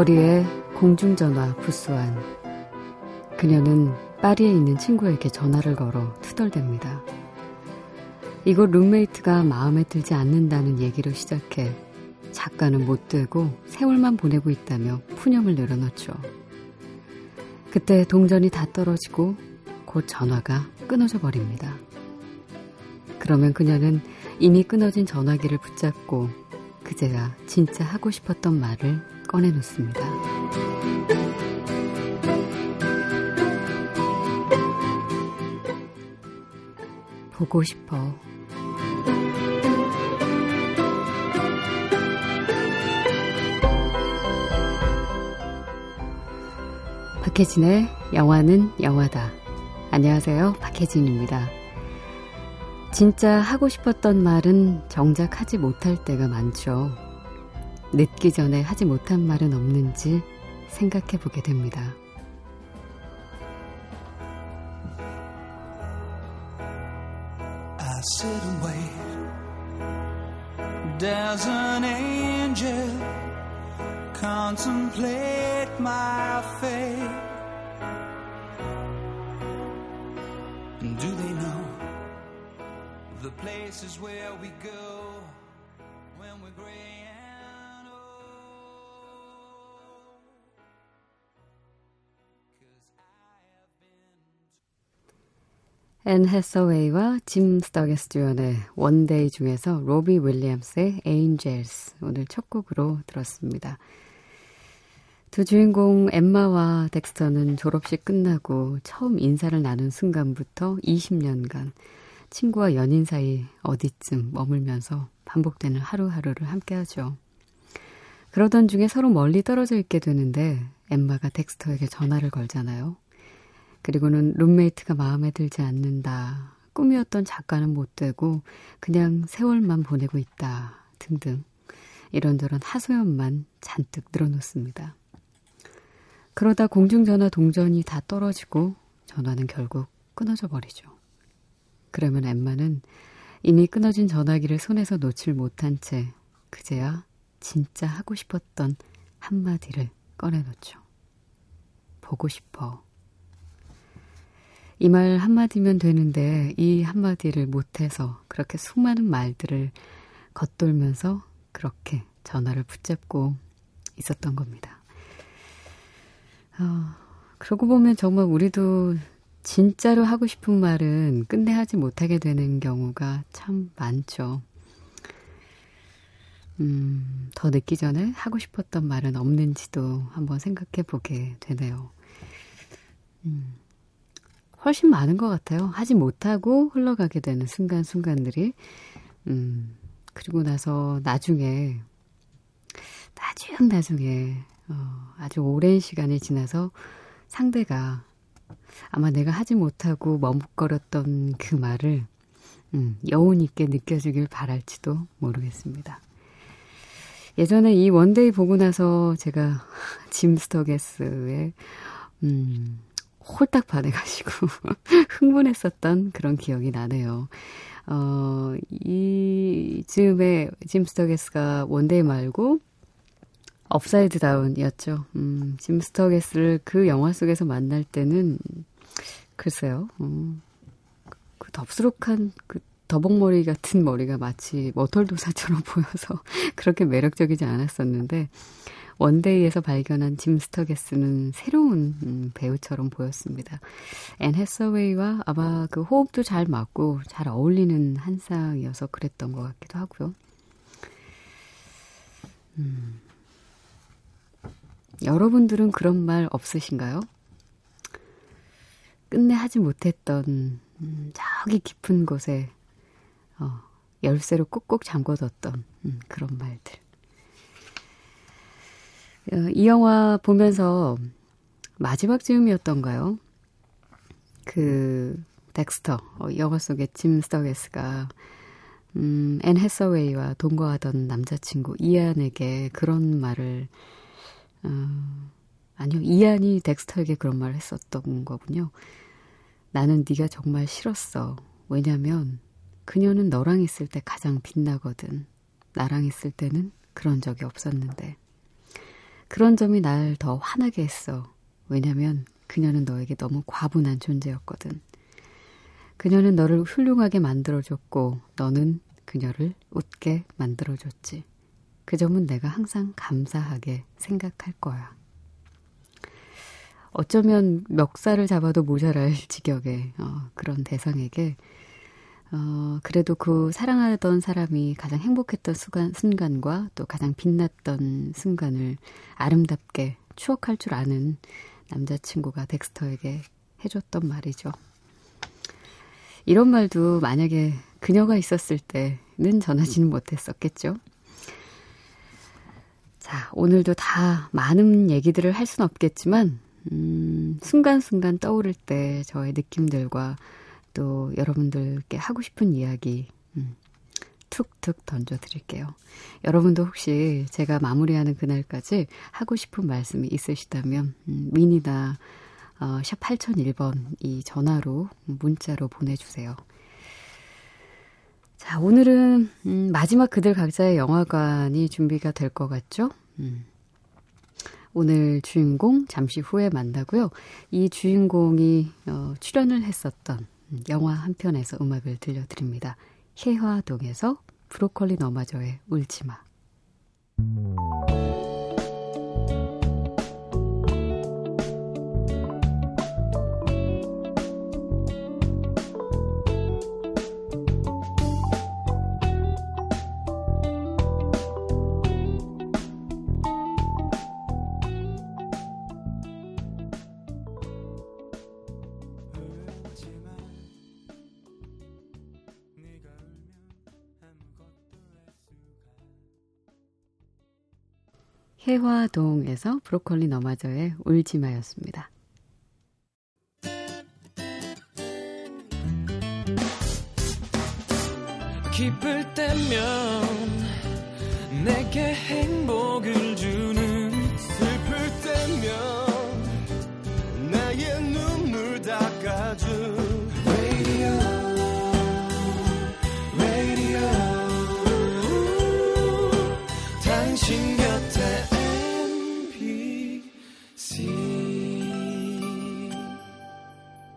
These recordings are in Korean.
거리에 공중전화 부스 안. 그녀는 파리에 있는 친구에게 전화를 걸어 투덜댑니다. 이곳 룸메이트가 마음에 들지 않는다는 얘기로 시작해 작가는 못 되고 세월만 보내고 있다며 푸념을 늘어놓죠. 그때 동전이 다 떨어지고 곧 전화가 끊어져 버립니다. 그러면 그녀는 이미 끊어진 전화기를 붙잡고 그제야 진짜 하고 싶었던 말을 꺼내놓습니다. 보고 싶어. 박혜진의 영화는 영화다. 안녕하세요. 박혜진입니다. 진짜 하고 싶었던 말은 정작 하지 못할 때가 많죠. 늦기 전에 하지 못한 말은 없는지 생각해 보게 됩니다. The places where we go when we're gray 앤 해서웨이와 짐 스터게스 주연의 One Day 중에서 로비 윌리엄스의 Angels 오늘 첫 곡으로 들었습니다. 두 주인공 엠마와 덱스터는 졸업식 끝나고 처음 인사를 나눈 순간부터 20년간 친구와 연인 사이 어디쯤 머물면서 반복되는 하루하루를 함께하죠. 그러던 중에 서로 멀리 떨어져 있게 되는데 엠마가 덱스터에게 전화를 걸잖아요. 그리고는 룸메이트가 마음에 들지 않는다. 꿈이었던 작가는 못 되고 그냥 세월만 보내고 있다. 등등 이런저런 하소연만 잔뜩 늘어놓습니다. 그러다 공중전화 동전이 다 떨어지고 전화는 결국 끊어져 버리죠. 그러면 엠마는 이미 끊어진 전화기를 손에서 놓질 못한 채 그제야 진짜 하고 싶었던 한마디를 꺼내놓죠. 보고 싶어. 이 말 한마디면 되는데 이 한마디를 못해서 그렇게 수많은 말들을 겉돌면서 그렇게 전화를 붙잡고 있었던 겁니다. 어, 그러고 보면 정말 우리도 진짜로 하고 싶은 말은 끝내 하지 못하게 되는 경우가 참 많죠. 음, 더 늦기 전에 하고 싶었던 말은 없는지도 한번 생각해 보게 되네요. 음, 훨씬 많은 것 같아요. 하지 못하고 흘러가게 되는 순간순간들이. 음, 그리고 나서 나중에, 나중 나중에 어, 아주 오랜 시간이 지나서 상대가 아마 내가 하지 못하고 머뭇거렸던 그 말을 음, 여운 있게 느껴지길 바랄지도 모르겠습니다. 예전에 이 One Day 보고 나서 제가 짐 스터게스의 음, 홀딱 반해가지고 흥분했었던 그런 기억이 나네요. 어, 이 즈음에 짐 스터게스가 One Day 말고 Upside Down이었죠. 음, 짐 스터게스를 그 영화 속에서 만날 때는 글쎄요. 음, 그 덥수룩한 그 더벅머리 같은 머리가 마치 머털도사처럼 보여서 그렇게 매력적이지 않았었는데 One Day에서 발견한 짐 스터게스는 새로운 음, 배우처럼 보였습니다. 앤 해서웨이와 아마 그 호흡도 잘 맞고 잘 어울리는 한 쌍이어서 그랬던 것 같기도 하고요. 음. 여러분들은 그런 말 없으신가요? 끝내 하지 못했던 음, 저기 깊은 곳에 어, 열쇠로 꾹꾹 잠궈뒀던 음, 그런 말들. 어, 이 영화 보면서 마지막 즈음이었던가요? 그 덱스터 어, 영화 속의 짐 스터게스가 음, 앤 해서웨이와 동거하던 남자친구 이안에게 그런 말을 어, 아니요, 이안이 덱스터에게 그런 말을 했었던 거군요. 나는 네가 정말 싫었어. 왜냐면 그녀는 너랑 있을 때 가장 빛나거든. 나랑 있을 때는 그런 적이 없었는데. 그런 점이 날 더 화나게 했어. 왜냐면 그녀는 너에게 너무 과분한 존재였거든. 그녀는 너를 훌륭하게 만들어줬고 너는 그녀를 웃게 만들어줬지. 그 점은 내가 항상 감사하게 생각할 거야. 어쩌면 멱살을 잡아도 모자랄 지경의 어, 그런 대상에게 어, 그래도 그 사랑하던 사람이 가장 행복했던 순간, 순간과 또 가장 빛났던 순간을 아름답게 추억할 줄 아는 남자친구가 덱스터에게 해줬던 말이죠. 이런 말도 만약에 그녀가 있었을 때는 전하지는 못했었겠죠. 자, 오늘도 다 많은 얘기들을 할 수는 없겠지만, 음, 순간순간 떠오를 때 저의 느낌들과 또 여러분들께 하고 싶은 이야기, 음, 툭툭 던져드릴게요. 여러분도 혹시 제가 마무리하는 그날까지 하고 싶은 말씀이 있으시다면, 음, 미니나 어, 샵 8001번 이 전화로 문자로 보내주세요. 자, 오늘은 음, 마지막 그들 각자의 영화관이 준비가 될 것 같죠? 음. 오늘 주인공 잠시 후에 만나고요. 이 주인공이 어, 출연을 했었던 영화 한 편에서 음악을 들려드립니다. 해화동에서 브로콜리 너마저의 울지마. 해화동에서 브로콜리 너마저의 울지마였습니다. 기쁠 때면 내게 행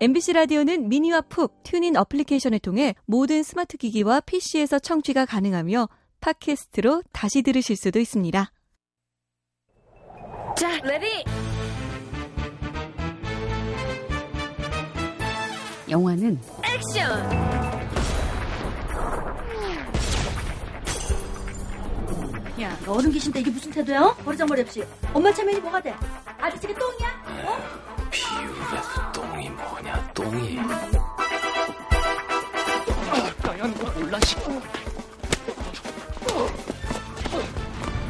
MBC 라디오는 미니와 푹 TuneIn 어플리케이션을 통해 모든 스마트 기기와 PC에서 청취가 가능하며 팟캐스트로 다시 들으실 수도 있습니다. 자, Ready! 영화는 액션! 야, 너 어른 계신데 이게 무슨 태도야? 어? 버리장머리 없이. 엄마 체면이 뭐가 돼? 아저씨가 똥이야? 어? 비유가 똥이 뭐냐 똥이 나연 거 몰라 싶어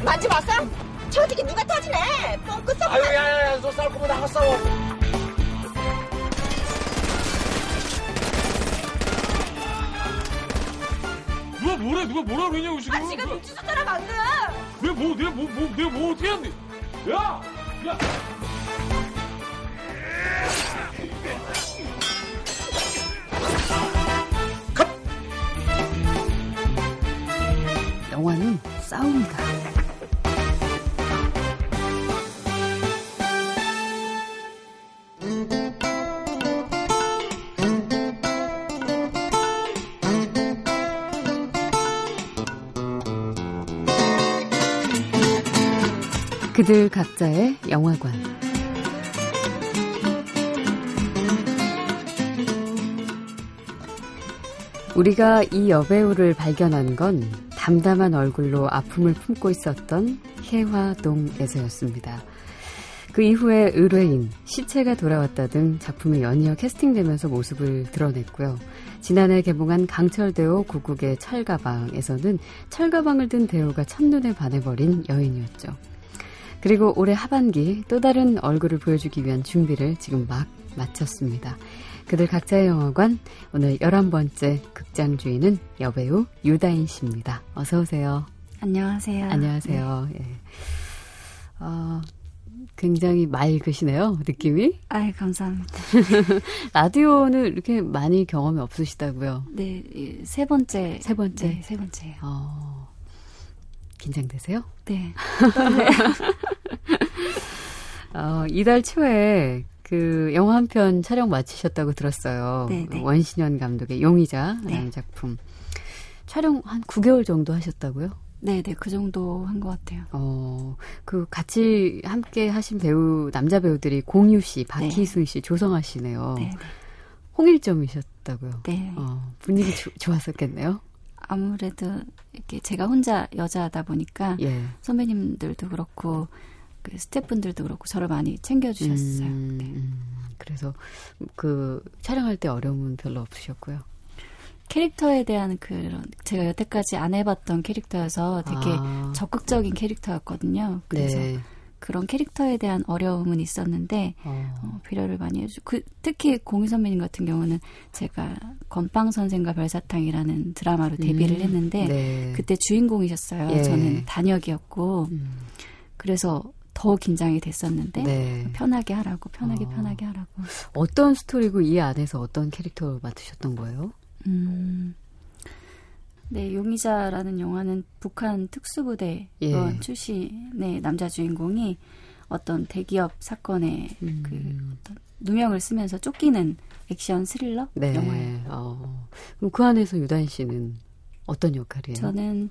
만지 마세요. 저지게 누가 터지네. 뻥끗 썩 아유 야야야 너 싸울 거면 나가 싸워. 누가 뭐래? 누가 뭐라 그러냐고 지금. 아저씨가 눈치 줬잖아 방금 내가 뭐 내가 뭐, 뭐 내가 뭐 어떻게 했는데? 야! 야! 영화는 싸움이다. 그들 각자의 영화관. 우리가 이 여배우를 발견한 건 담담한 얼굴로 아픔을 품고 있었던 해화동에서였습니다. 그 이후에 의뢰인, 시체가 돌아왔다 등 작품에 연이어 캐스팅되면서 모습을 드러냈고요. 지난해 개봉한 강철대호 구국의 철가방에서는 철가방을 든 대우가 첫눈에 반해버린 여인이었죠. 그리고 올해 하반기 또 다른 얼굴을 보여주기 위한 준비를 지금 막 마쳤습니다. 그들 각자의 영화관 오늘 11번째 극장 주인은 여배우 유다인 씨입니다. 어서 오세요. 안녕하세요. 안녕하세요. 네. 예. 어, 굉장히 맑으시네요, 느낌이. 아 감사합니다. 라디오는 이렇게 많이 경험이 없으시다고요? 네, 세 번째. 세 번째? 네, 세 번째예요. 어, 긴장되세요? 네. 어, 이달 초에 그 영화 한 편 촬영 마치셨다고 들었어요. 네네. 원신현 감독의 용의자라는 네. 작품. 촬영 한 9개월 정도 하셨다고요? 네 네, 그 정도 한 것 같아요. 어, 그 같이 함께 하신 배우, 남자 배우들이 공유 씨, 박희순 씨, 조성아 씨네요. 네, 네. 홍일점이셨다고요. 네. 어, 분위기 조- 좋았었겠네요. 아무래도 이렇게 제가 혼자 여자다 보니까 예. 선배님들도 그렇고 그 스태프분들도 그렇고 저를 많이 챙겨주셨어요. 음, 네. 음, 그래서 그 촬영할 때 어려움은 별로 없으셨고요. 캐릭터에 대한 그런 제가 여태까지 안 해봤던 캐릭터여서 되게 아, 적극적인 캐릭터였거든요. 그래서 네. 그런 캐릭터에 대한 어려움은 있었는데 어, 어, 배려를 많이 해주. 그 특히 공유 선배님 같은 경우는 제가 건빵 선생과 별사탕이라는 드라마로 데뷔를 음, 했는데 네. 그때 주인공이셨어요. 예. 저는 단역이었고 음, 그래서 더 긴장이 됐었는데 네. 편하게 하라고 편하게 어. 편하게 하라고. 어떤 스토리고 이 안에서 어떤 캐릭터를 맡으셨던 거예요? 음. 네, 용의자라는 영화는 북한 특수부대 예. 요원 출신의 남자 주인공이 어떤 대기업 사건에 음, 그 어떤 누명을 쓰면서 쫓기는 액션 스릴러 네. 영화예요. 어, 그럼 그 안에서 유단 씨는 어떤 역할이에요? 저는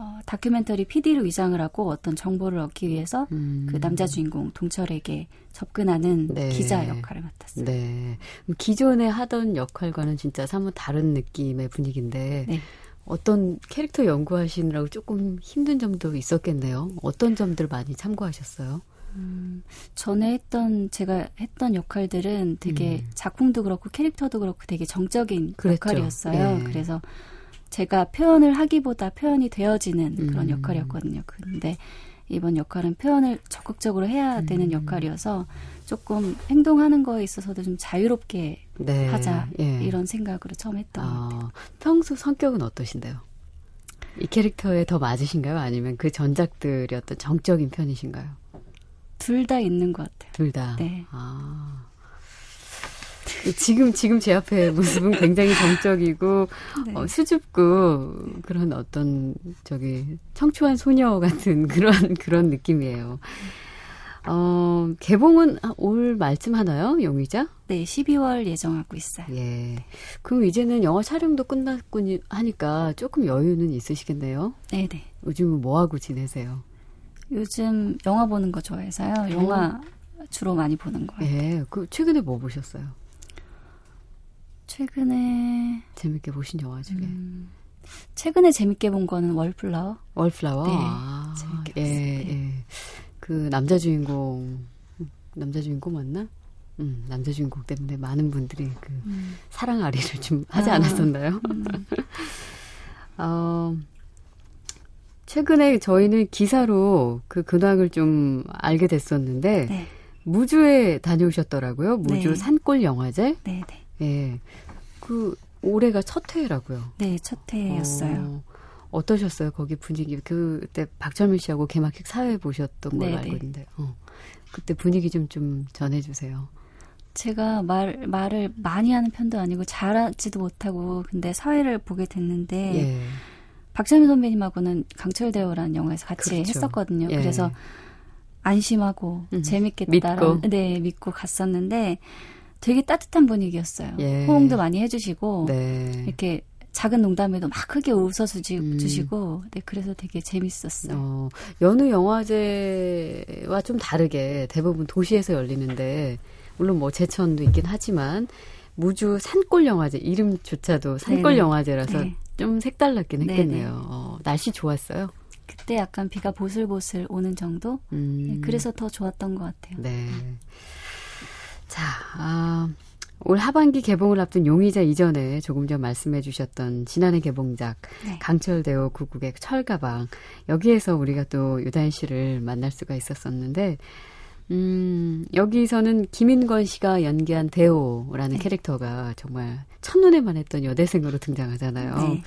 어, 다큐멘터리 PD로 위장을 하고 어떤 정보를 얻기 위해서 음, 그 남자 주인공 동철에게 접근하는 네. 기자 역할을 맡았어요. 네. 기존에 하던 역할과는 진짜 사뭇 다른 느낌의 분위기인데 네. 어떤 캐릭터 연구하시느라고 조금 힘든 점도 있었겠네요. 어떤 점들 많이 참고하셨어요? 음, 전에 했던 제가 했던 역할들은 되게 음. 작품도 그렇고 캐릭터도 그렇고 되게 정적인 그랬죠. 역할이었어요. 네. 그래서 제가 표현을 하기보다 표현이 되어지는 그런 음. 역할이었거든요. 근데 이번 역할은 표현을 적극적으로 해야 되는 음. 역할이어서 조금 행동하는 거에 있어서도 좀 자유롭게 네. 하자 예. 이런 생각으로 처음 했던 것 같아요. 아, 평소 성격은 어떠신데요? 이 캐릭터에 더 맞으신가요? 아니면 그 전작들이 어떤 정적인 편이신가요? 둘 다 있는 것 같아요. 둘 다. 네. 아. 그 지금 지금 제 앞에 모습은 굉장히 정적이고 네. 어, 수줍고 그런 어떤 저기 청초한 소녀 같은 그런 그런 느낌이에요. 어, 개봉은 올 말쯤 하나요, 용의자? 네, 12월 예정하고 있어요. 예. 그럼 이제는 영화 촬영도 끝났고 하니까 조금 여유는 있으시겠네요. 네 네. 요즘은 뭐 하고 지내세요? 요즘 영화 보는 거 좋아해서요. 영화 주로 많이 보는 거예요. 예. 그 최근에 뭐 보셨어요? 최근에 재밌게 보신 영화 중에 음, 최근에 재밌게 본 거는 월플라워. 월플라워. 네, 아, 재밌게 예, 봤어요. 예. 그 남자 주인공 남자 주인공 맞나? 음, 남자 주인공 때문에 많은 분들이 그 음. 사랑 아리를 좀 하지 아, 않았었나요? 음, 어, 최근에 저희는 기사로 그 근황을 좀 알게 됐었는데 네, 무주에 다녀오셨더라고요. 무주 네. 산골 영화제. 네, 네. 예. 그 올해가 첫 회라고요. 네, 첫 회였어요. 어, 떠셨어요 거기 분위기 그때 박철민 씨하고 개막식 사회 보셨던 걸로 네네. 알고 있는데. 어. 그때 분위기 좀좀 전해 주세요. 제가 말 말을 많이 하는 편도 아니고 잘하지도 못하고 근데 사회를 보게 됐는데 예. 박철민 선배님하고는 강철대오라는 영화에서 같이 그렇죠. 했었거든요. 예. 그래서 안심하고 음, 재밌게 믿고. 네 믿고 갔었는데 되게 따뜻한 분위기였어요. 예. 호응도 많이 해주시고 네. 이렇게 작은 농담에도 막 크게 웃어주시, 음. 주시고 네 그래서 되게 재밌었어요. 어, 연우 영화제와 좀 다르게 대부분 도시에서 열리는데 물론 뭐 제천도 있긴 하지만 무주 산골 영화제 이름조차도 산골 네네. 영화제라서 네. 좀 색달랐긴. 했겠네요. 어, 날씨 좋았어요. 그때 약간 비가 보슬보슬 오는 정도. 음, 네, 그래서 더 좋았던 것 같아요. 네. 자, 아, 올 하반기 개봉을 앞둔 용의자 이전에 조금 전 말씀해 주셨던 지난해 개봉작 네. 강철대오 구국의 철가방 여기에서 우리가 또 유단 씨를 만날 수가 있었었는데 음, 여기서는 김인권 씨가 연기한 대호라는 네. 캐릭터가 정말 첫눈에 반했던 여대생으로 등장하잖아요. 네.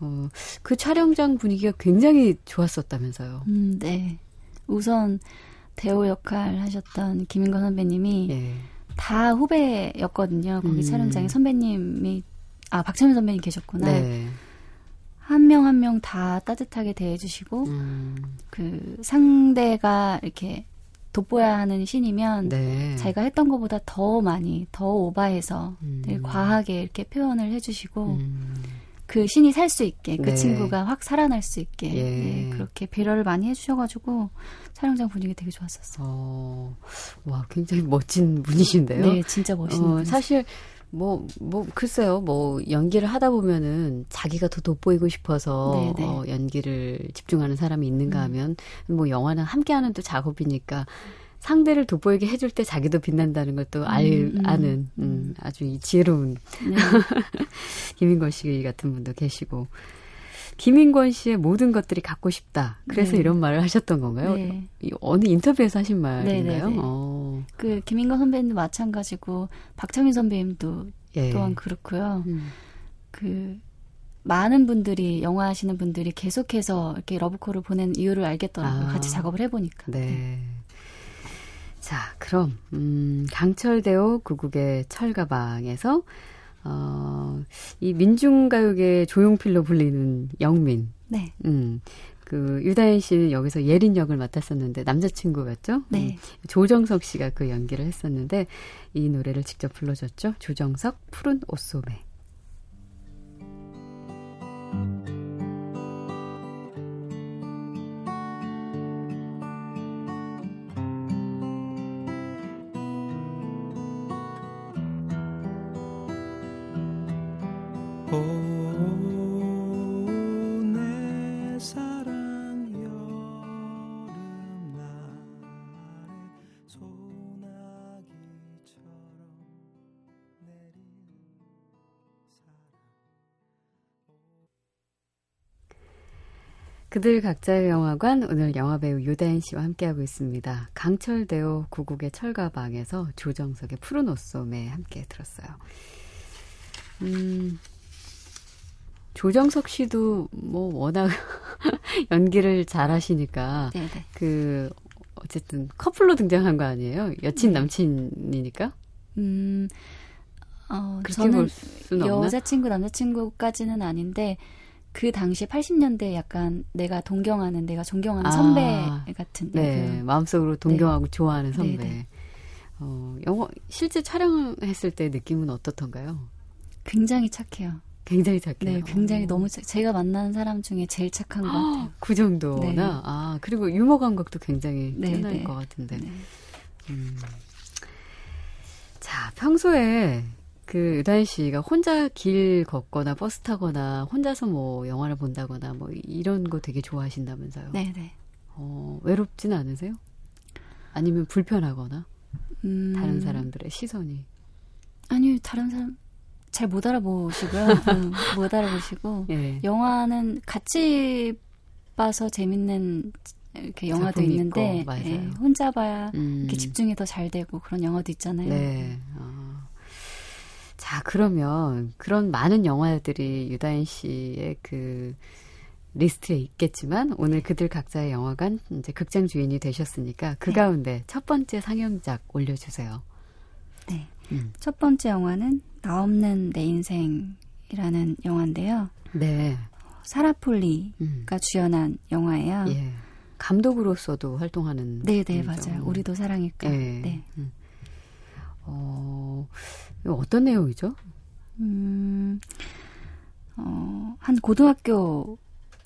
어, 그 촬영장 분위기가 굉장히 좋았었다면서요. 음, 네. 우선 대호 역할 하셨던 김인건 선배님이 예. 다 후배였거든요. 거기 음. 촬영장에 선배님이 아 박철민 선배님 계셨구나. 네. 한명 한 명 다 따뜻하게 대해주시고 음, 그 상대가 이렇게 돋보여야 하는 신이면 네. 자기가 했던 것보다 더 많이 더 오바해서 음. 과하게 이렇게 표현을 해주시고 음. 그 신이 살 수 있게 그 네. 친구가 확 살아날 수 있게 예. 네, 그렇게 배려를 많이 해주셔가지고 촬영장 분위기 되게 좋았었어요. 어, 와, 굉장히 멋진 분이신데요. 네, 진짜 멋있는 어, 분이세요. 사실 뭐, 뭐, 글쎄요, 뭐, 연기를 하다 보면은 자기가 더 돋보이고 싶어서 네네. 어, 연기를 집중하는 사람이 있는가 음. 하면 뭐, 영화는 함께하는 또 작업이니까 상대를 돋보이게 해줄 때 자기도 빛난다는 걸또 알, 음, 음, 아는, 음, 아주 이 지혜로운 네. 김인권 씨 같은 분도 계시고. 김인권 씨의 모든 것들이 갖고 싶다. 그래서 네. 이런 말을 하셨던 건가요? 네. 이 어느 인터뷰에서 하신 말인가요? 네네네. 어, 그 김인건 선배님도 마찬가지고 박정희 선배님도 예. 또한 그렇고요. 음. 그 많은 분들이 영화 하시는 분들이 계속해서 이렇게 러브콜을 보낸 이유를 알겠더라고요. 아. 같이 작업을 해보니까. 네. 자, 그럼 음, 강철대호 구국의 철가방에서 어, 이 민중가요계 조용필로 불리는 영민. 네. 음. 그 유다인 씨는 여기서 예린 역을 맡았었는데 남자친구였죠? 네. 음, 조정석 씨가 그 연기를 했었는데 이 노래를 직접 불러줬죠. 조정석 푸른 옷소매. 그들 각자의 영화관 오늘 영화배우 유다인 씨와 함께하고 있습니다. 강철대호 구국의 철가방에서 조정석의 푸른 옷소매 함께 들었어요. 음, 조정석 씨도 뭐 워낙 연기를 잘하시니까 네네. 그 어쨌든 커플로 등장한 거 아니에요? 여친 남친이니까 음, 어, 그렇게 저는? 여자친구, 남자친구까지는 아닌데, 그 당시 80년대 약간 내가 동경하는, 내가 존경하는 아. 선배 같은. 네, 그, 마음속으로 동경하고 좋아하는 선배. 네, 네. 어, 영화 실제 촬영했을 때 느낌은 어떻던가요? 굉장히 착해요. 굉장히 착해요. 네, 굉장히 어. 너무 착, 제가 만난 사람 중에 제일 착한 것 같아요. 그 정도나 네. 아 그리고 유머 감각도 굉장히 네, 뛰어날 네. 것 같은데. 네. 음. 자 평소에 그 유다인 씨가 혼자 길 걷거나 버스 타거나 혼자서 뭐 영화를 본다거나 뭐 이런 거 되게 좋아하신다면서요? 네, 네. 어, 외롭진 않으세요? 아니면 불편하거나 음, 다른 사람들의 시선이 아니요, 다른 사람 잘 못 알아보시고요. 음, 못 알아보시고. 예. 영화는 같이 봐서 재밌는 이렇게 영화도 있는데 있고. 예, 혼자 봐야 음. 이렇게 집중이 더 잘 되고 그런 영화도 있잖아요. 네. 어. 자, 그러면 그런 많은 영화들이 유다인 씨의 그 리스트에 있겠지만 오늘 그들 각자의 영화관 이제 극장 주인이 되셨으니까 그 네. 가운데 첫 번째 상영작 올려주세요. 네. 음. 첫 번째 영화는 나 없는 내 인생이라는 영화인데요. 네. 사라폴리가 음. 주연한 영화예요. 예. 감독으로서도 활동하는. 네, 네, 분이죠. 맞아요. 우리도 사랑일까. 예. 네. 음. 어, 어떤 내용이죠? 음, 어, 한 고등학교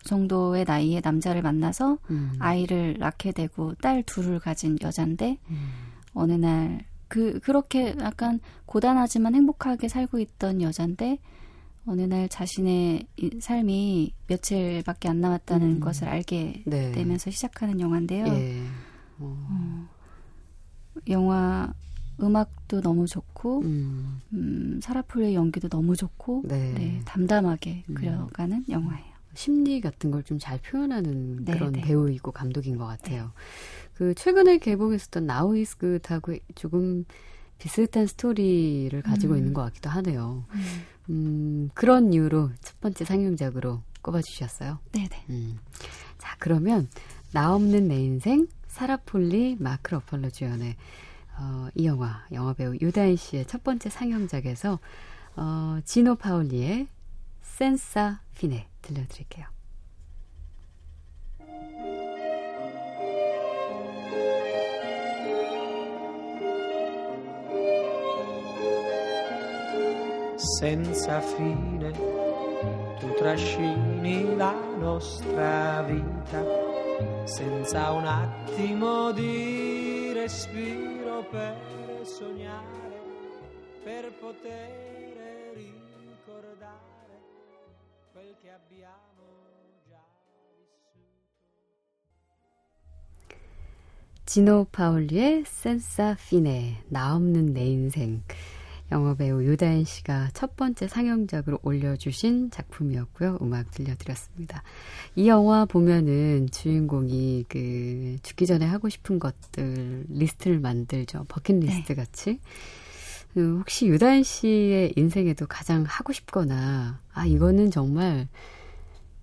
정도의 나이의 남자를 만나서 음. 아이를 낳게 되고 딸 둘을 가진 여잔데 음. 어느 날 그 그렇게 약간 고단하지만 행복하게 살고 있던 여잔데 어느 날 자신의 이 삶이 며칠밖에 안 남았다는 음. 것을 알게 네. 되면서 시작하는 영화인데요. 예. 어. 영화 음악도 너무 좋고 음. 음, 사라폴의 연기도 너무 좋고 네. 네, 담담하게 음. 그려가는 영화예요. 심리 같은 걸 좀 잘 표현하는 네, 그런 네. 배우이고 감독인 것 같아요. 그 최근에 개봉했었던 나우 이스 굿하고 조금 비슷한 스토리를 가지고 음. 있는 것 같기도 하네요. 음, 그런 이유로 첫 번째 상영작으로 꼽아주셨어요. 네네. 음. 자, 그러면 나 없는 내 인생 사라 폴리 마크 러펄러 주연의 어, 이 영화 영화배우 유다인 씨의 첫 번째 상영작에서 어, 지노 파울리의 센사 피네 들려드릴게요. senza fine, tu trascini la nostra vita senza un attimo di respiro. Per sognare, per poter ricordare quel che abbiamo già vissuto. 지노 파울리의 센사 피네 나 없는 내 인생 영화배우 유다인 씨가 첫 번째 상영작으로 올려주신 작품이었고요. 음악 들려드렸습니다. 이 영화 보면은 주인공이 그 죽기 전에 하고 싶은 것들 리스트를 만들죠. 버킷리스트 같이. 음, 혹시 유다인 씨의 인생에도 가장 하고 싶거나 아 이거는 정말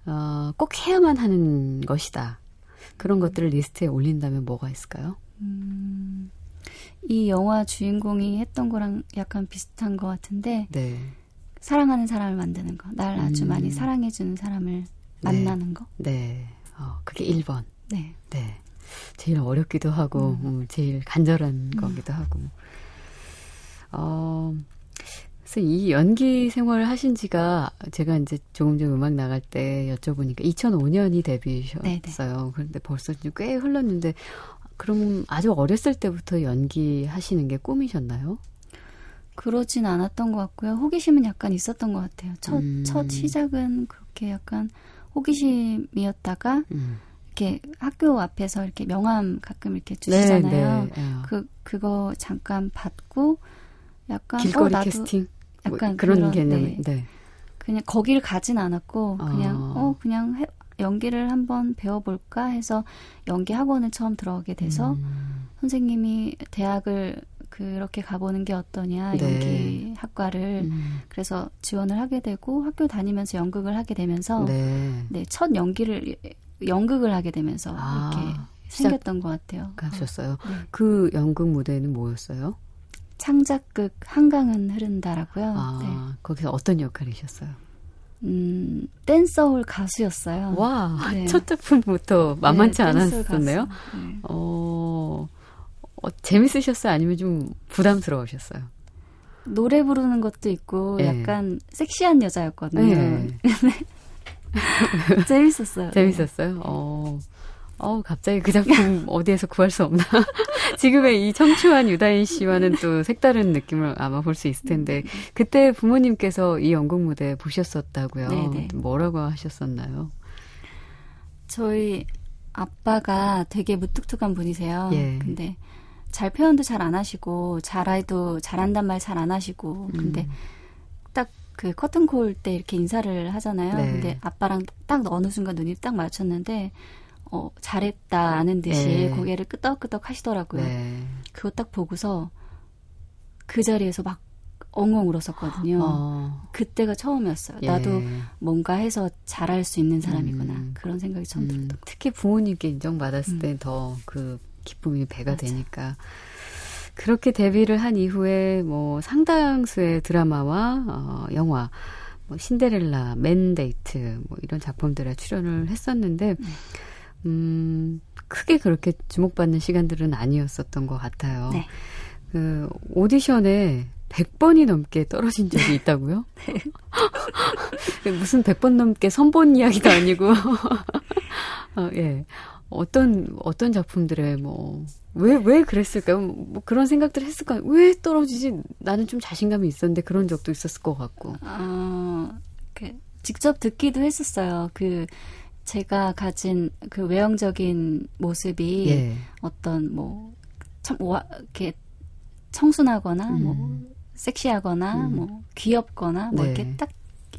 어, 꼭 해야만 하는 것이다. 그런 것들을 리스트에 올린다면 뭐가 있을까요? 음, 이 영화 주인공이 했던 거랑 약간 비슷한 것 같은데 네. 사랑하는 사람을 만드는 거. 날 아주 음. 많이 사랑해주는 사람을 만나는 거. 네. 어, 그게 1번. 네. 네. 제일 어렵기도 하고, 음, 제일 간절한 거기도 하고. 어, 그래서 이 연기 생활을 하신 지가 제가 이제 조금 전 음악 나갈 때 여쭤보니까 2005년이 데뷔셨어요. 그런데 벌써 꽤 흘렀는데, 그럼 아주 어렸을 때부터 연기하시는 게 꿈이셨나요? 그러진 않았던 것 같고요. 호기심은 약간 있었던 것 같아요. 첫, 음. 첫 시작은 그렇게 약간 호기심이었다가 음. 이렇게 학교 앞에서 이렇게 명함 가끔 이렇게 주시잖아요. 네, 네. 어. 그, 그거 잠깐 받고 약간 길거리 어, 나도 캐스팅? 뭐 약간 그런 그런, 개념. 네. 네. 그냥 거기를 가진 않았고 그냥 아. 어 그냥 해- 연기를 한번 배워볼까 해서 연기 학원을 처음 들어가게 돼서 음. 선생님이 대학을 그렇게 가보는 게 어떠냐 네. 연기 학과를 음. 그래서 지원을 하게 되고 학교 다니면서 연극을 하게 되면서 네. 네, 첫 연기를 연극을 하게 되면서 아, 이렇게 생겼던 것 같아요. 가셨어요. 네. 그 연극 무대는 뭐였어요? 창작극 한강은 흐른다라고요. 아, 네. 거기서 어떤 역할이셨어요? 음, 댄서홀 가수였어요. 와, 네. 첫 작품부터 만만치 네, 않았었네요. 네. 어, 어, 재밌으셨어요? 아니면 좀 부담스러우셨어요? 노래 부르는 것도 있고 네. 약간 섹시한 여자였거든요. 네. 재밌었어요. 재밌었어요? 어, 어, 갑자기 그 작품 어디에서 구할 수 없나? 지금의 이 청초한 유다인 씨와는 또 색다른 느낌을 아마 볼 수 있을 텐데, 그때 부모님께서 이 연극 무대 보셨었다고요? 네네. 뭐라고 하셨었나요? 저희 아빠가 되게 무뚝뚝한 분이세요. 예. 근데 잘 표현도 잘 안 하시고 잘해도 잘한단 말 잘 안 하시고 근데 음. 딱그 커튼콜 때 이렇게 인사를 하잖아요. 네. 근데 아빠랑 딱 어느 순간 눈이 딱 맞췄는데 어 잘했다는 듯이 네. 고개를 끄덕끄덕 하시더라고요. 네. 그거 딱 보고서 그 자리에서 막 엉엉 울었었거든요. 어, 그때가 처음이었어요. 예. 나도 뭔가 해서 잘할 수 있는 사람이구나. 음. 그런 생각이 처음 음, 들었던 것 특히 부모님께 인정받았을 음. 때더 그 기쁨이 배가 맞아. 되니까. 그렇게 데뷔를 한 이후에 뭐 상당수의 드라마와 어, 영화, 뭐 신데렐라, 맨데이트 뭐 이런 작품들에 출연을 했었는데, 음, 크게 그렇게 주목받는 시간들은 아니었었던 것 같아요. 네. 그 오디션에 100번이 넘게 떨어진 적이 있다고요? 무슨 100번 넘게 선본 이야기도 아니고. 어, 예. 어떤, 어떤 작품들에 뭐, 왜, 왜 그랬을까요? 뭐 그런 생각들 했을까요? 왜 떨어지지? 나는 좀 자신감이 있었는데 그런 적도 있었을 것 같고. 어, 그, 직접 듣기도 했었어요. 그, 제가 가진 그 외형적인 모습이 예. 어떤 뭐, 청, 와, 이렇게 청순하거나, 음. 뭐, 섹시하거나, 음. 뭐, 귀엽거나, 뭐, 네. 이렇게 딱,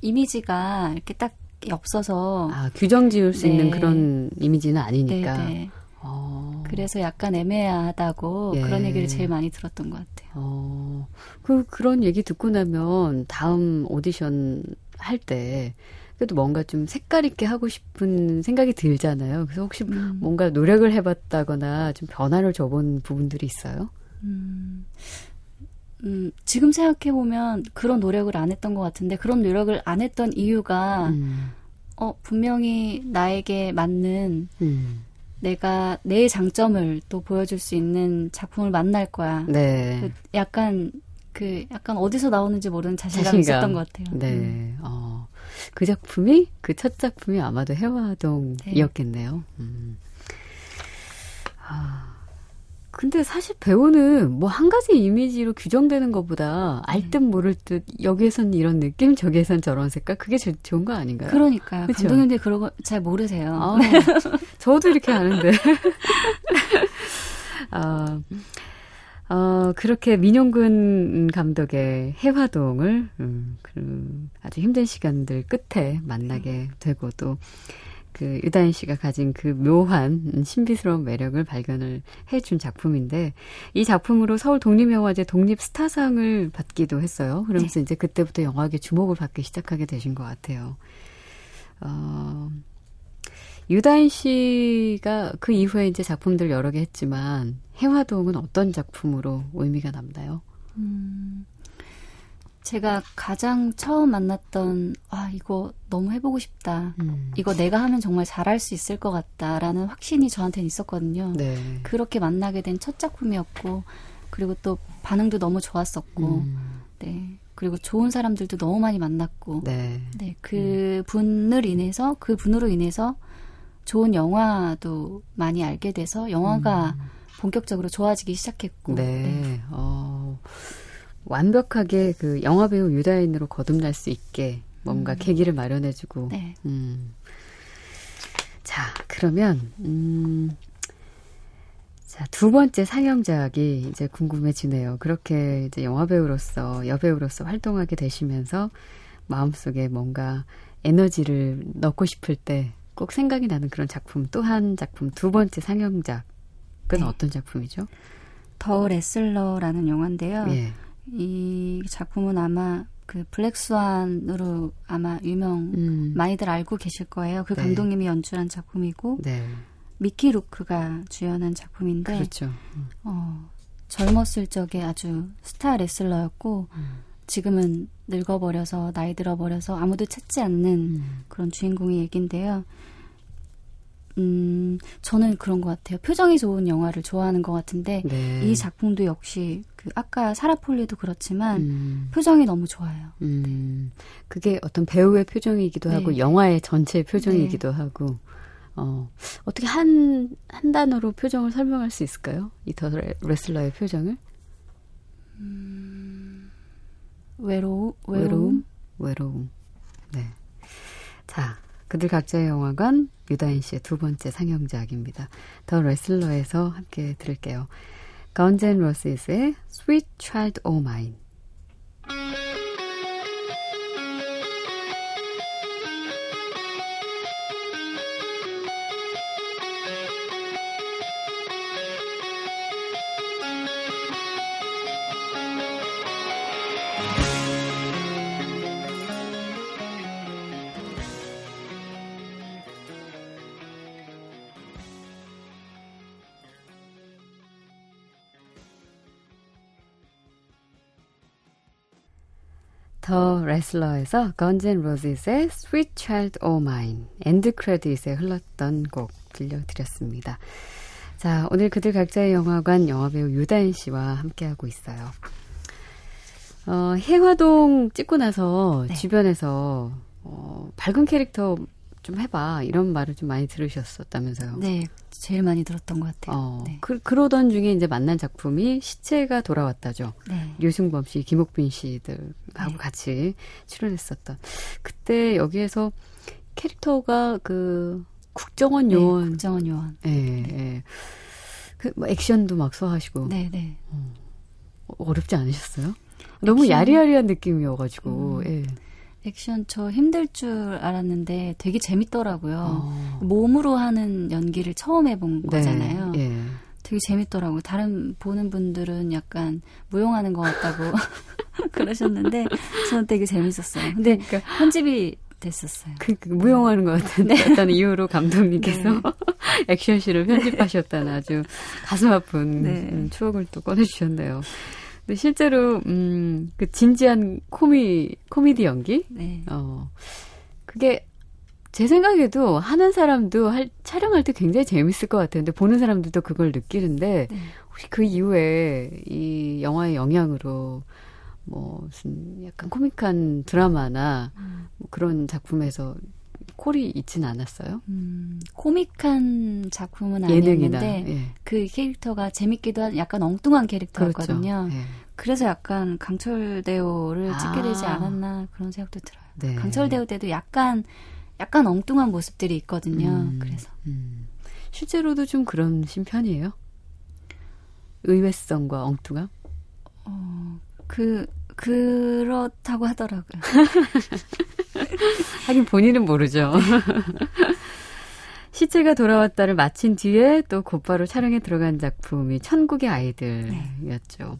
이미지가 이렇게 딱 없어서. 아, 규정 지을 수 네. 있는 그런 이미지는 아니니까. 네네. 어. 그래서 약간 애매하다고 예. 그런 얘기를 제일 많이 들었던 것 같아요. 어, 그, 그런 얘기 듣고 나면 다음 오디션 할 때, 그래도 뭔가 좀 색깔 있게 하고 싶은 생각이 들잖아요. 그래서 혹시 음. 뭔가 노력을 해봤다거나 좀 변화를 줘본 부분들이 있어요? 음, 음, 지금 생각해보면 그런 노력을 안 했던 것 같은데 그런 노력을 안 했던 이유가 음, 어, 분명히 나에게 맞는 음, 내가 내 장점을 또 보여줄 수 있는 작품을 만날 거야. 네. 그 약간 그 약간 어디서 나오는지 모르는 자신감이 자신감. 있었던 것 같아요. 네. 음. 어, 그 작품이 그 첫 작품이 아마도 해화동이었겠네요. 음. 아. 근데 사실 배우는 뭐 한 가지 이미지로 규정되는 것보다 알듯 모를 듯 여기에선 이런 느낌, 저기에선 저런 색깔 그게 제일 좋은 거 아닌가요? 그러니까요. 그쵸? 감독님들 그런 거 잘 모르세요. 아, 저도 이렇게 아는데. 아, 어, 그렇게 민용근 감독의 해화동을 음, 그 아주 힘든 시간들 끝에 만나게 되고 또 그 유다인 씨가 가진 그 묘한 신비스러운 매력을 발견을 해준 작품인데 이 작품으로 서울 독립영화제 독립 스타상을 받기도 했어요. 그러면서 이제 그때부터 영화계 주목을 받기 시작하게 되신 것 같아요. 어, 유다인 씨가 그 이후에 이제 작품들 여러 개 했지만 해화동은 어떤 작품으로 의미가 남나요? 음, 제가 가장 처음 만났던 아 이거 너무 해보고 싶다. 음. 이거 내가 하면 정말 잘할 수 있을 것 같다라는 확신이 저한테는 있었거든요. 네. 그렇게 만나게 된 첫 작품이었고 그리고 또 반응도 너무 좋았었고 음. 네 그리고 좋은 사람들도 너무 많이 만났고 네. 네, 그 분을 인해서, 그 분으로 인해서 좋은 영화도 많이 알게 돼서 영화가 본격적으로 좋아지기 시작했고. 음. 네. 어, 완벽하게 그 영화 배우 유다인으로 거듭날 수 있게 뭔가 계기를 마련해주고. 네. 음. 자, 그러면, 음, 자, 두 번째 상영작이 이제 궁금해지네요. 그렇게 이제 영화배우로서, 여배우로서 활동하게 되시면서 마음속에 뭔가 에너지를 넣고 싶을 때 꼭 생각이 나는 그런 작품, 또 한 작품, 두 번째 상영작은 네. 어떤 작품이죠? 더 레슬러라는 영화인데요. 예. 이 작품은 아마 그 블랙스완으로 아마 유명, 음, 많이들 알고 계실 거예요. 그 네. 감독님이 연출한 작품이고, 네. 미키 루크가 주연한 작품인데, 그렇죠. 어, 젊었을 적에 아주 스타 레슬러였고, 음. 지금은 늙어버려서, 나이 들어버려서 아무도 찾지 않는 음. 그런 주인공의 얘기인데요. 음, 저는 그런 것 같아요. 표정이 좋은 영화를 좋아하는 것 같은데, 네. 이 작품도 역시, 그, 아까 사라폴리도 그렇지만, 음, 표정이 너무 좋아요. 음, 그게 어떤 배우의 표정이기도 네. 하고, 영화의 전체 표정이기도 하고, 어, 어떻게 한, 한 단어로 표정을 설명할 수 있을까요? 이 더 레슬러의 표정을? 외로움? 외로움? 외로움. 네. 자, 그들 각자의 영화관, 유다인 씨의 두 번째 상영작입니다. 더 레슬러에서 함께 들을게요. N' Roses의 Sweet Child O' Mine. The Wrestler에서 Guns N' Roses의 Sweet Child O' Mine, end credit에 흘렀던 곡 들려드렸습니다. 자, 오늘 그들 각자의 영화관 영화배우 유다인 씨와 함께하고 있어요. 어, 혜화동 찍고 나서 네. 주변에서 어, 밝은 캐릭터 좀 해봐 이런 말을 좀 많이 들으셨었다면서요. 네, 제일 많이 들었던 것 같아요. 어, 네. 그, 그러던 중에 이제 만난 작품이 시체가 돌아왔다죠. 네. 류승범 씨, 김옥빈 씨들하고 네. 같이 출연했었던. 그때 여기에서 캐릭터가 그 국정원 네, 요원. 국정원 요원. 예, 예. 그, 뭐, 액션도 막 소화하시고. 네, 네. 어, 어렵지 않으셨어요? 너무 액션. 야리야리한 느낌이어가지고, 음. 예. 액션 저 힘들 줄 알았는데 되게 재밌더라고요. 어. 몸으로 하는 연기를 처음 해본 거잖아요. 예. 되게 재밌더라고요. 다른 보는 분들은 약간 무용하는 것 같다고 그러셨는데 저는 되게 재밌었어요. 근데 편집이 됐었어요. 그, 그 무용하는 것 같은 네. 어떤 이유로 감독님께서 액션씬을 편집하셨다는 아주 가슴 아픈 네. 음, 추억을 또 꺼내주셨네요. 근데 실제로 음, 그 진지한 코미 코미디 연기, 네. 어 그게 제 생각에도 하는 사람도 할, 촬영할 때 굉장히 재밌을 것 같아요. 근데 보는 사람들도 그걸 느끼는데 네. 혹시 그 이후에 이 영화의 영향으로 뭐 무슨 약간 코믹한 드라마나 음. 뭐 그런 작품에서 콜이 있진 않았어요. 음, 코믹한 작품은 예능이나 아니었는데 예. 그 캐릭터가 재밌기도 한 약간 엉뚱한 캐릭터였거든요. 그렇죠. 예. 그래서 약간 강철대오를 아. 찍게 되지 않았나 그런 생각도 들어요. 네. 강철대오 때도 약간 약간 엉뚱한 모습들이 있거든요. 음, 그래서 음. 실제로도 좀 그런 심편이에요. 의외성과 엉뚱함. 그 그렇다고 하더라고요. 하긴 본인은 모르죠. 시체가 돌아왔다를 마친 뒤에 또 곧바로 촬영에 들어간 작품이 천국의 아이들이었죠.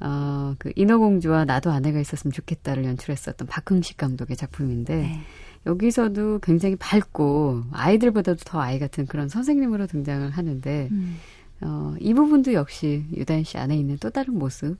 어, 그 인어공주와 나도 아내가 있었으면 좋겠다를 연출했었던 박흥식 감독의 작품인데 네. 여기서도 굉장히 밝고 아이들보다도 더 아이 같은 그런 선생님으로 등장을 하는데 음, 어, 이 부분도 역시 유다인 씨 안에 있는 또 다른 모습일까요?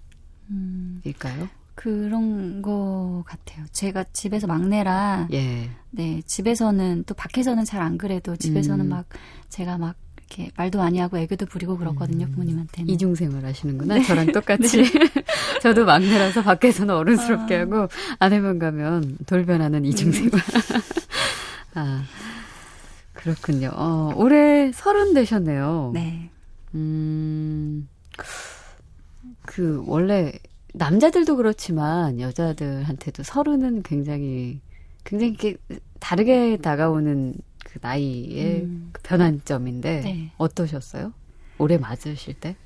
음, 그런 거 같아요. 제가 집에서 막내라 예. 네, 집에서는 또 밖에서는 잘 안 그래도 집에서는 음. 막 제가 막 이렇게 말도 많이 하고 애교도 부리고 그렇거든요, 부모님한테는. 이중생활 하시는구나. 저랑 똑같이. 저도 막내라서 밖에서는 어른스럽게 아. 하고 아내만 가면 돌변하는 이중생활. 아, 그렇군요. 어, 올해 서른 되셨네요. 네. 음, 그, 원래, 남자들도 그렇지만 여자들한테도 서른은 굉장히, 굉장히 이렇게 다르게 다가오는 그 나이의 음. 그 변환점인데, 네. 어떠셨어요? 올해 맞으실 때?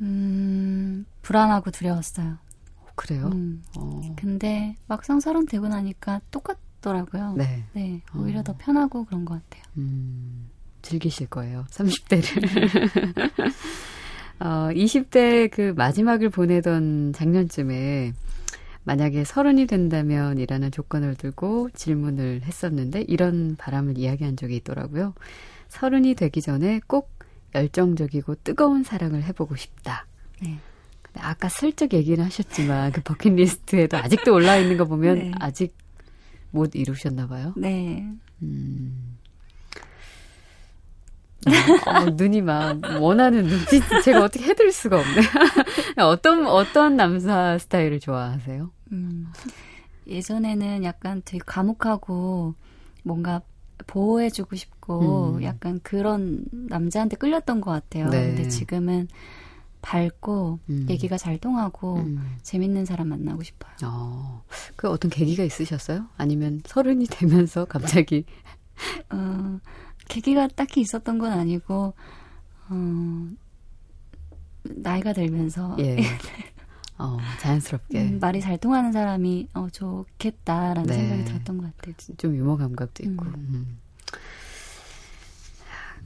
음, 불안하고 두려웠어요. 어, 그래요? 음, 어, 근데 막상 서른 되고 나니까 똑같더라고요. 네. 네, 오히려 더 편하고 그런 것 같아요. 음, 즐기실 거예요. 30대를. 어, 20대 그 마지막을 보내던 작년쯤에 만약에 서른이 된다면 이라는 조건을 들고 질문을 했었는데 이런 바람을 이야기한 적이 있더라고요. 서른이 되기 전에 꼭 열정적이고 뜨거운 사랑을 해보고 싶다. 네. 근데 아까 슬쩍 얘기는 하셨지만 그 버킷리스트에도 아직도 올라 있는 거 보면 네. 아직 못 이루셨나 봐요. 네. 음. 어, 눈이 막 원하는 눈빛 제가 어떻게 해드릴 수가 없네. 어떤 어떤 남사 스타일을 좋아하세요? 음, 예전에는 약간 되게 과묵하고 뭔가 보호해주고 싶고 음. 약간 그런 남자한테 끌렸던 것 같아요. 네. 근데 지금은 밝고 음. 얘기가 잘 통하고 음. 재밌는 사람 만나고 싶어요. 어, 그 어떤 계기가 있으셨어요? 아니면 서른이 되면서 갑자기 어, 계기가 딱히 있었던 건 아니고 어, 나이가 들면서 예, 어, 자연스럽게 음, 말이 잘 통하는 사람이 어, 좋겠다라는 네. 생각이 들었던 것 같아요. 좀 유머 감각도 있고 음. 음.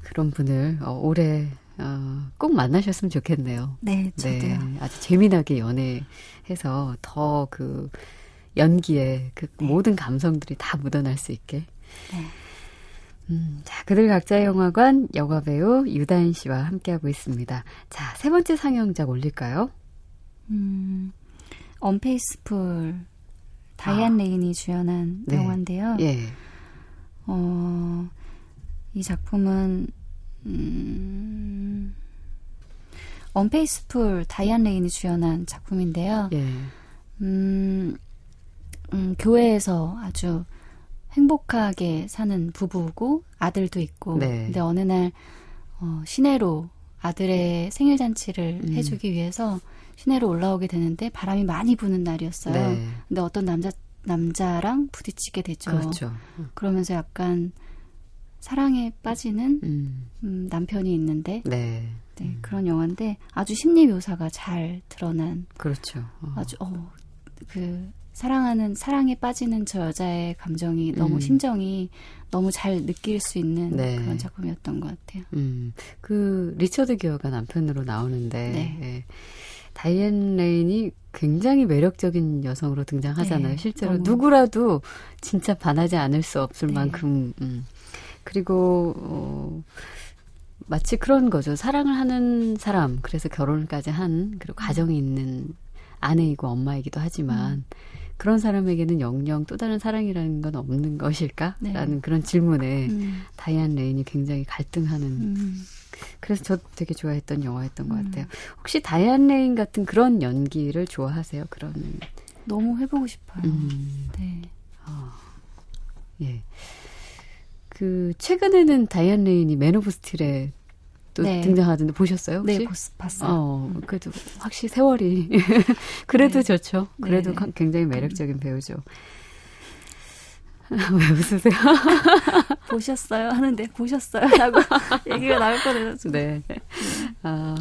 그런 분을 어, 올해 어, 꼭 만나셨으면 좋겠네요. 네, 저도요. 네, 아주 재미나게 연애해서 더 그 연기에 그 모든 감성들이 다 묻어날 수 있게. 네. 음, 자, 그들 각자의 영화관 영화배우 유다인 씨와 함께하고 있습니다. 자, 세 번째 상영작 올릴까요? 음, Unfaithful 다이안 아. 레인이 주연한 네. 영화인데요. 예. 어, 이 작품은 음, Unfaithful 다이안 레인이 주연한 작품인데요. 예. 음, 음, 교외에서 아주 행복하게 사는 부부고 아들도 있고 네. 근데 어느 날 어, 시내로 아들의 생일 잔치를 음. 해주기 위해서 시내로 올라오게 되는데 바람이 많이 부는 날이었어요. 네. 근데 어떤 남자 남자랑 부딪히게 되죠. 그렇죠. 그러면서 약간 사랑에 빠지는 음, 음, 남편이 있는데 네. 네, 그런 영화인데 아주 심리 묘사가 잘 드러난 그렇죠. 어. 아주 어, 그 사랑하는 사랑에 빠지는 저 여자의 감정이 너무 음. 심정이 너무 잘 느낄 수 있는 네. 그런 작품이었던 것 같아요. 음, 그 리처드 기어가 남편으로 나오는데 네. 예. 다이앤 레인이 굉장히 매력적인 여성으로 등장하잖아요. 네, 실제로 너무. 누구라도 진짜 반하지 않을 수 없을 네. 만큼. 음. 그리고 어, 마치 그런 거죠. 사랑을 하는 사람, 그래서 결혼까지 한 그리고 가정이 있는 아내이고 엄마이기도 하지만 그런 사람에게는 영영 또 다른 사랑이라는 건 없는 것일까? 네. 라는 그런 질문에 음, 다이안 레인이 굉장히 갈등하는 음. 그래서 저도 되게 좋아했던 영화였던 것 음. 같아요. 혹시 다이안 레인 같은 그런 연기를 좋아하세요? 그런 너무 해보고 싶어요. 음, 네. 예. 그 최근에는 다이안 레인이 Man of Steel에 또 네. 등장하던데 보셨어요? 혹시? 네, 봤어요. 어, 그래도 확실히 세월이 그래도 네. 좋죠. 그래도 네. 가- 굉장히 매력적인 배우죠. 왜 웃으세요? 보셨어요? 하는데 보셨어요? 라고 얘기가 나올 거예요. 네. 아,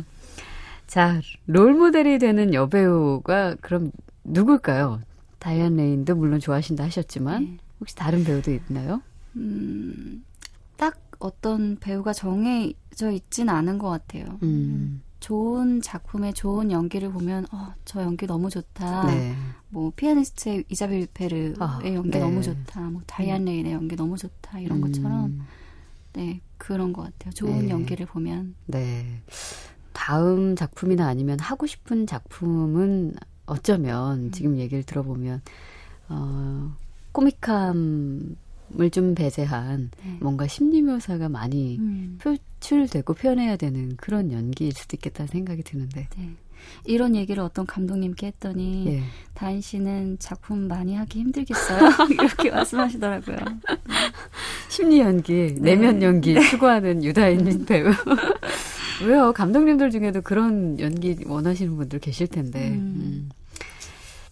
자, 롤 모델이 되는 여배우가 그럼 누굴까요? 다이안 레인도 물론 좋아하신다 하셨지만 네. 혹시 다른 배우도 있나요? 음, 딱 어떤 배우가 정해 져 있진 않은 것 같아요. 음, 좋은 작품의 좋은 연기를 보면 어, 저 연기 너무 좋다. 네. 뭐 피아니스트의 이자벨 유페르의 아, 연기 네. 너무 좋다. 뭐 다이안 레인의 연기 너무 좋다. 이런 것처럼 음, 네 그런 것 같아요. 좋은 네. 연기를 보면 네. 다음 작품이나 아니면 하고 싶은 작품은 어쩌면 음. 지금 얘기를 들어보면 어, 코믹함 을좀 배제한 네. 뭔가 심리 묘사가 많이 음, 표출되고 표현해야 되는 그런 연기일 수도 있겠다는 생각이 드는데. 네. 이런 얘기를 어떤 감독님께 했더니 예. 다인 씨는 작품 많이 하기 힘들겠어요. 이렇게 말씀하시더라고요. 심리 연기, 네. 내면 연기 추구하는 유다인 배우. 왜요? 감독님들 중에도 그런 연기 원하시는 분들 계실 텐데. 음. 음.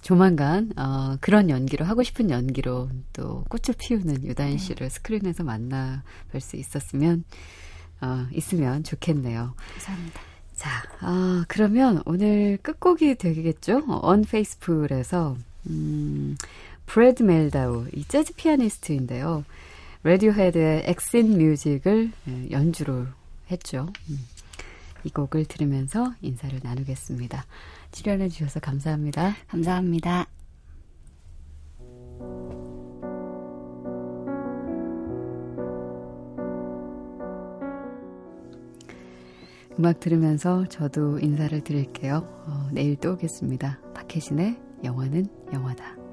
조만간 어, 그런 연기로 하고 싶은 연기로 또 꽃을 피우는 유다인 네. 씨를 스크린에서 만나 뵐 수 있었으면 어, 있으면 좋겠네요. 감사합니다. 자, 아, 그러면 오늘 끝곡이 되겠죠? Unfaithful에서 음, 브래드 멜다우, 이 재즈 피아니스트인데요. Radiohead의 Exit Music을 예, 연주로 했죠. 음, 이 곡을 들으면서 인사를 나누겠습니다. 출연해 주셔서 감사합니다. 감사합니다. 음악 들으면서 저도 인사를 드릴게요. 어, 내일 또 오겠습니다. 박혜신의 영화는 영화다.